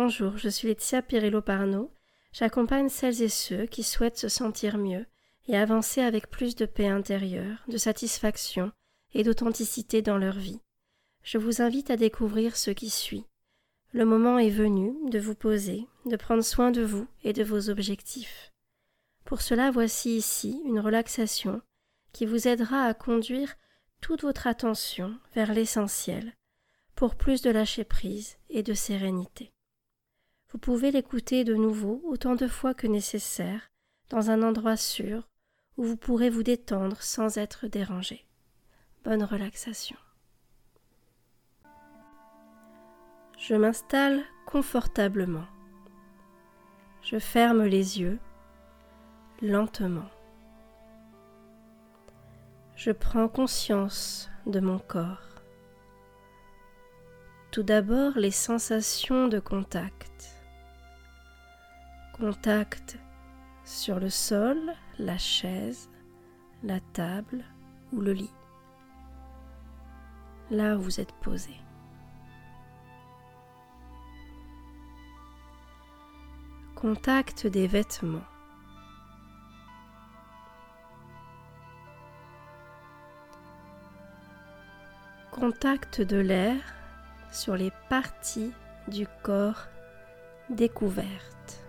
Bonjour, je suis Laetitia Pirillo-Parno. J'accompagne celles et ceux qui souhaitent se sentir mieux et avancer avec plus de paix intérieure, de satisfaction et d'authenticité dans leur vie. Je vous invite à découvrir ce qui suit. Le moment est venu de vous poser, de prendre soin de vous et de vos objectifs. Pour cela, voici ici une relaxation qui vous aidera à conduire toute votre attention vers l'essentiel pour plus de lâcher prise et de sérénité. Vous pouvez l'écouter de nouveau autant de fois que nécessaire, dans un endroit sûr où vous pourrez vous détendre sans être dérangé. Bonne relaxation. Je m'installe confortablement. Je ferme les yeux lentement. Je prends conscience de mon corps. Tout d'abord les sensations de contact contact sur le sol, la chaise, la table ou le lit. Là où vous êtes posé. Contact des vêtements. Contact de l'air sur les parties du corps découvertes.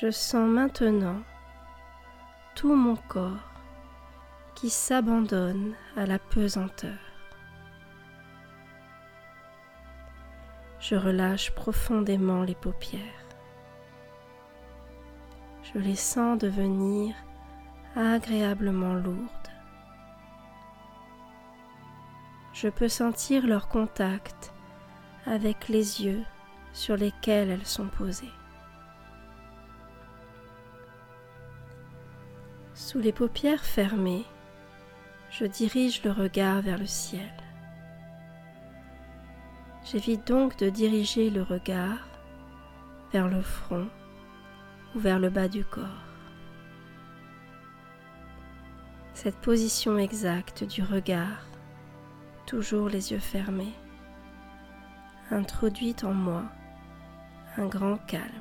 Je sens maintenant tout mon corps qui s'abandonne à la pesanteur. Je relâche profondément les paupières. Je les sens devenir agréablement lourdes. Je peux sentir leur contact avec les yeux sur lesquels elles sont posées. Sous les paupières fermées, je dirige le regard vers le ciel. J'évite donc de diriger le regard vers le front ou vers le bas du corps. Cette position exacte du regard, toujours les yeux fermés, introduit en moi un grand calme.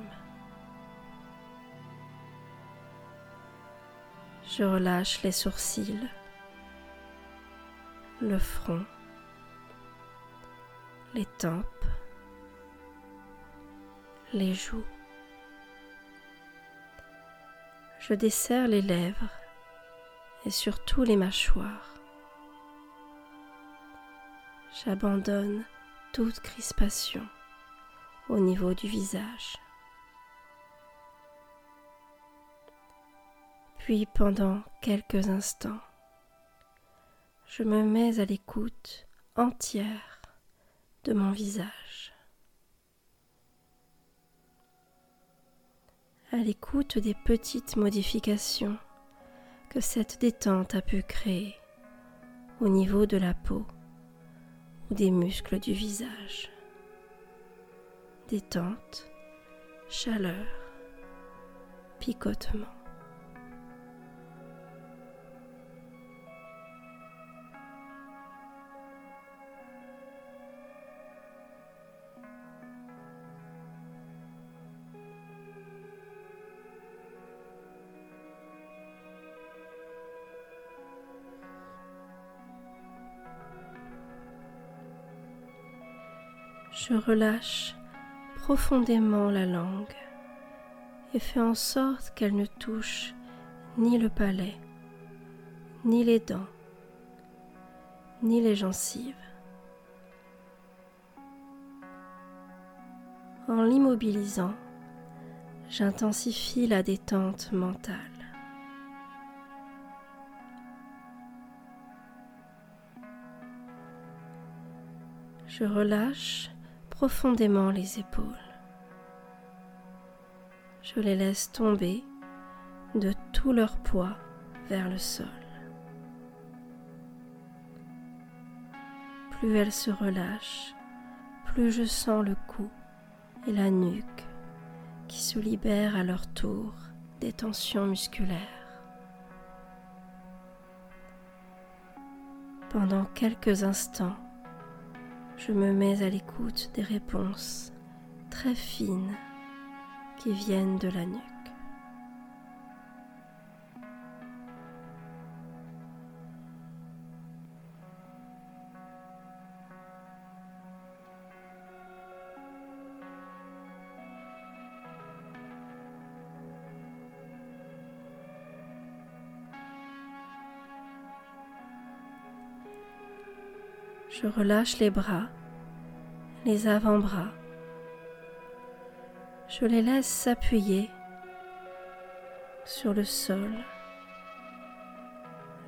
Je relâche les sourcils, le front, les tempes, les joues. Je desserre les lèvres et surtout les mâchoires. J'abandonne toute crispation au niveau du visage. Puis pendant quelques instants, je me mets à l'écoute entière de mon visage, à l'écoute des petites modifications que cette détente a pu créer au niveau de la peau ou des muscles du visage. Détente, chaleur, picotement. Je relâche profondément la langue et fais en sorte qu'elle ne touche ni le palais, ni les dents, ni les gencives. En l'immobilisant, j'intensifie la détente mentale. Je relâche profondément les épaules. Je les laisse tomber de tout leur poids vers le sol. Plus elles se relâchent, plus je sens le cou et la nuque qui se libèrent à leur tour des tensions musculaires. Pendant quelques instants, je me mets à l'écoute des réponses très fines qui viennent de la nuque. Je relâche les bras, les avant-bras. Je les laisse s'appuyer sur le sol,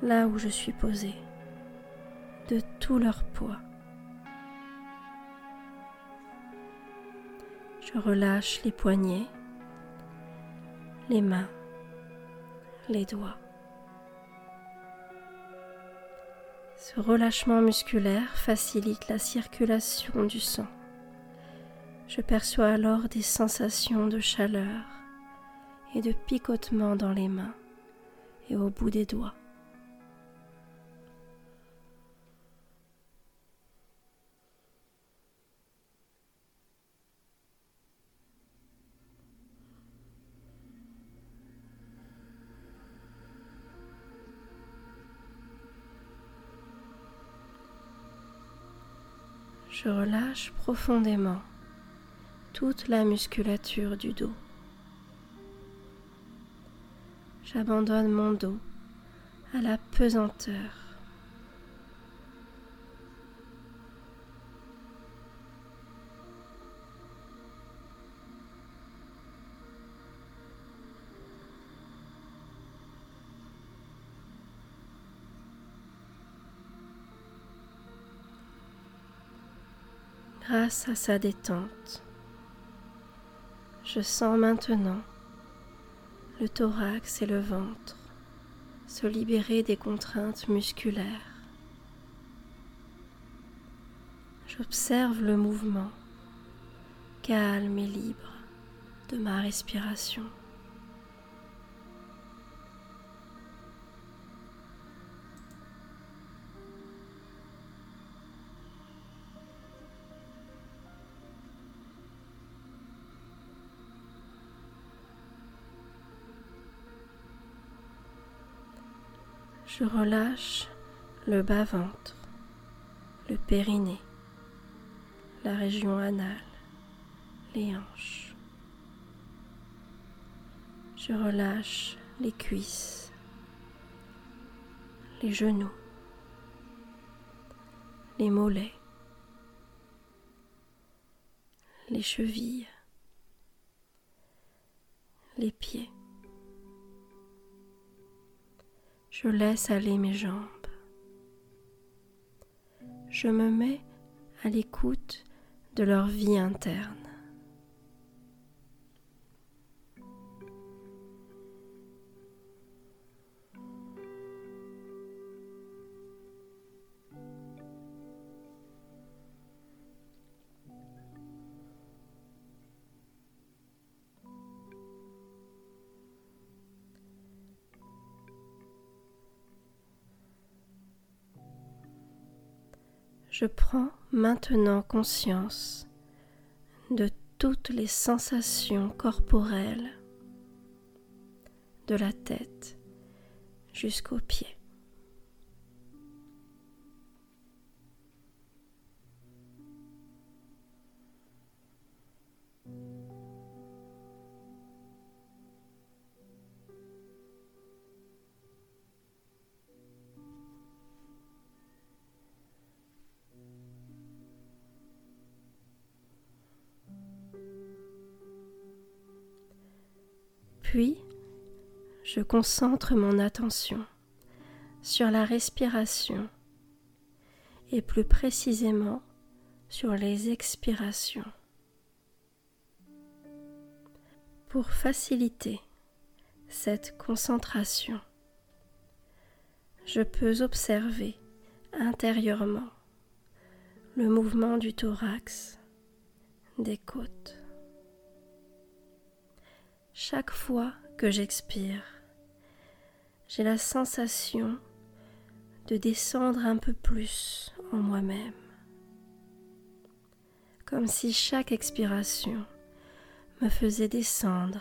là où je suis posée, de tout leur poids. Je relâche les poignets, les mains, les doigts. Ce relâchement musculaire facilite la circulation du sang. Je perçois alors des sensations de chaleur et de picotement dans les mains et au bout des doigts. Je relâche profondément toute la musculature du dos. J'abandonne mon dos à la pesanteur. Grâce à sa détente. Je sens maintenant le thorax et le ventre se libérer des contraintes musculaires. J'observe le mouvement calme et libre de ma respiration. Je relâche le bas-ventre, le périnée, la région anale, les hanches. Je relâche les cuisses, les genoux, les mollets, les chevilles, les pieds. Je laisse aller mes jambes. Je me mets à l'écoute de leur vie interne. Je prends maintenant conscience de toutes les sensations corporelles de la tête jusqu'aux pieds. Je concentre mon attention sur la respiration et plus précisément sur les expirations. Pour faciliter cette concentration, je peux observer intérieurement le mouvement du thorax, des côtes. Chaque fois que j'expire, j'ai la sensation de descendre un peu plus en moi-même, comme si chaque expiration me faisait descendre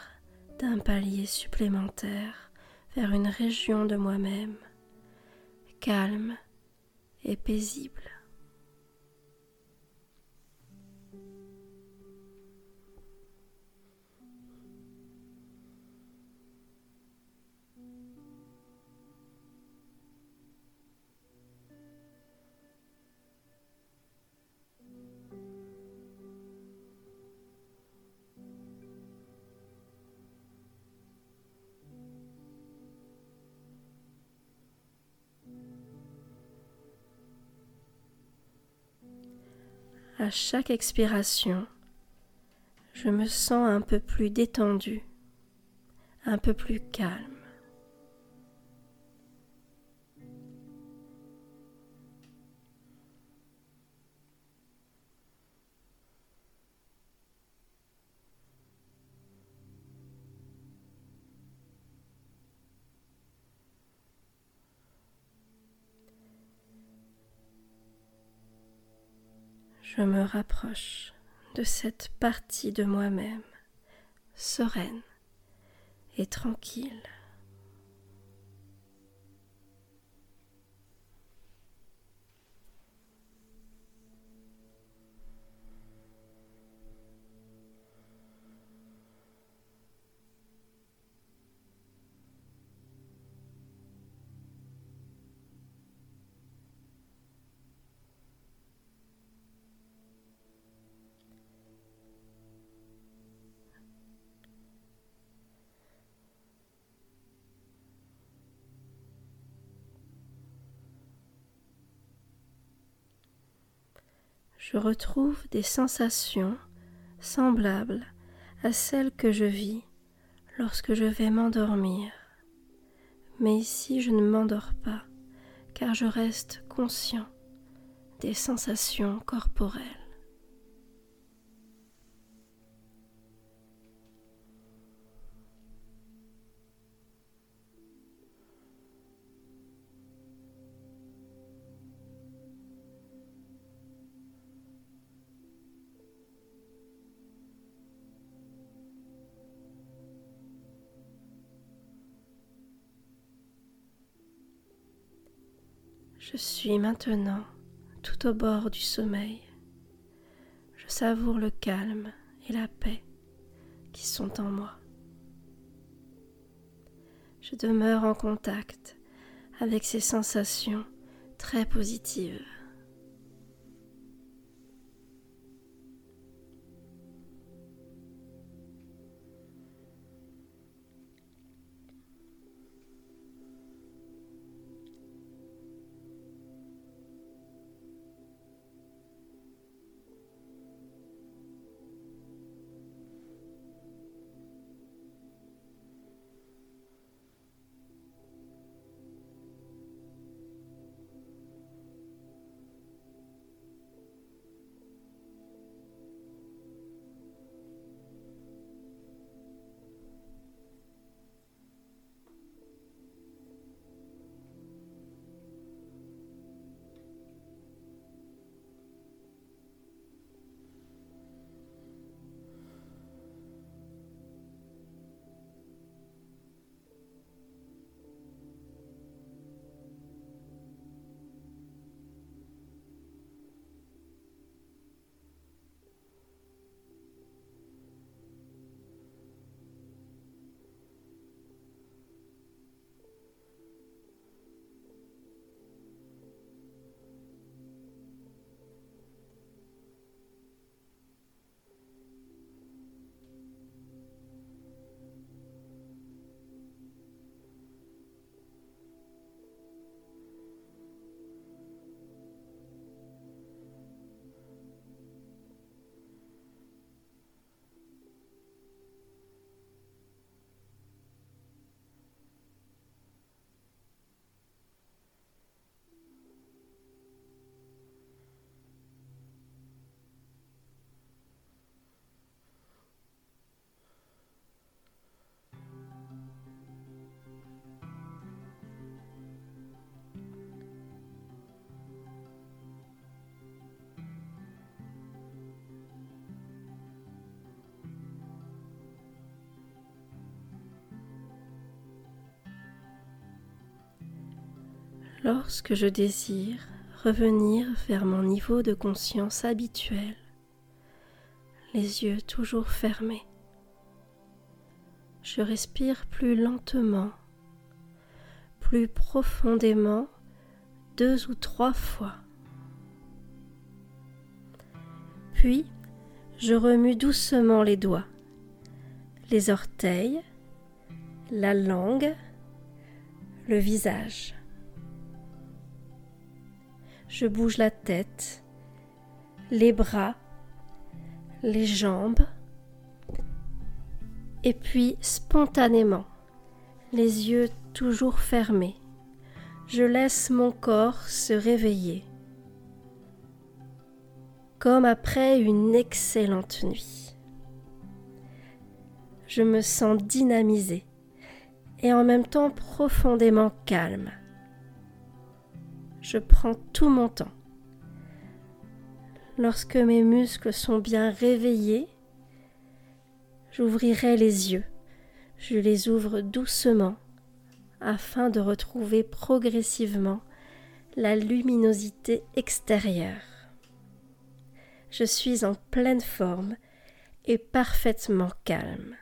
d'un palier supplémentaire vers une région de moi-même calme et paisible. À chaque expiration, je me sens un peu plus détendu, un peu plus calme. Je me rapproche de cette partie de moi-même sereine et tranquille. Je retrouve des sensations semblables à celles que je vis lorsque je vais m'endormir. Mais ici je ne m'endors pas, car je reste conscient des sensations corporelles. Je suis maintenant tout au bord du sommeil. Je savoure le calme et la paix qui sont en moi. Je demeure en contact avec ces sensations très positives. Lorsque je désire revenir vers mon niveau de conscience habituel, les yeux toujours fermés, je respire plus lentement, plus profondément deux ou trois fois. Puis, je remue doucement les doigts, les orteils, la langue, le visage. Je bouge la tête, les bras, les jambes, et puis spontanément, les yeux toujours fermés, je laisse mon corps se réveiller, comme après une excellente nuit. Je me sens dynamisé et en même temps profondément calme. Je prends tout mon temps. Lorsque mes muscles sont bien réveillés, j'ouvrirai les yeux. Je les ouvre doucement afin de retrouver progressivement la luminosité extérieure. Je suis en pleine forme et parfaitement calme.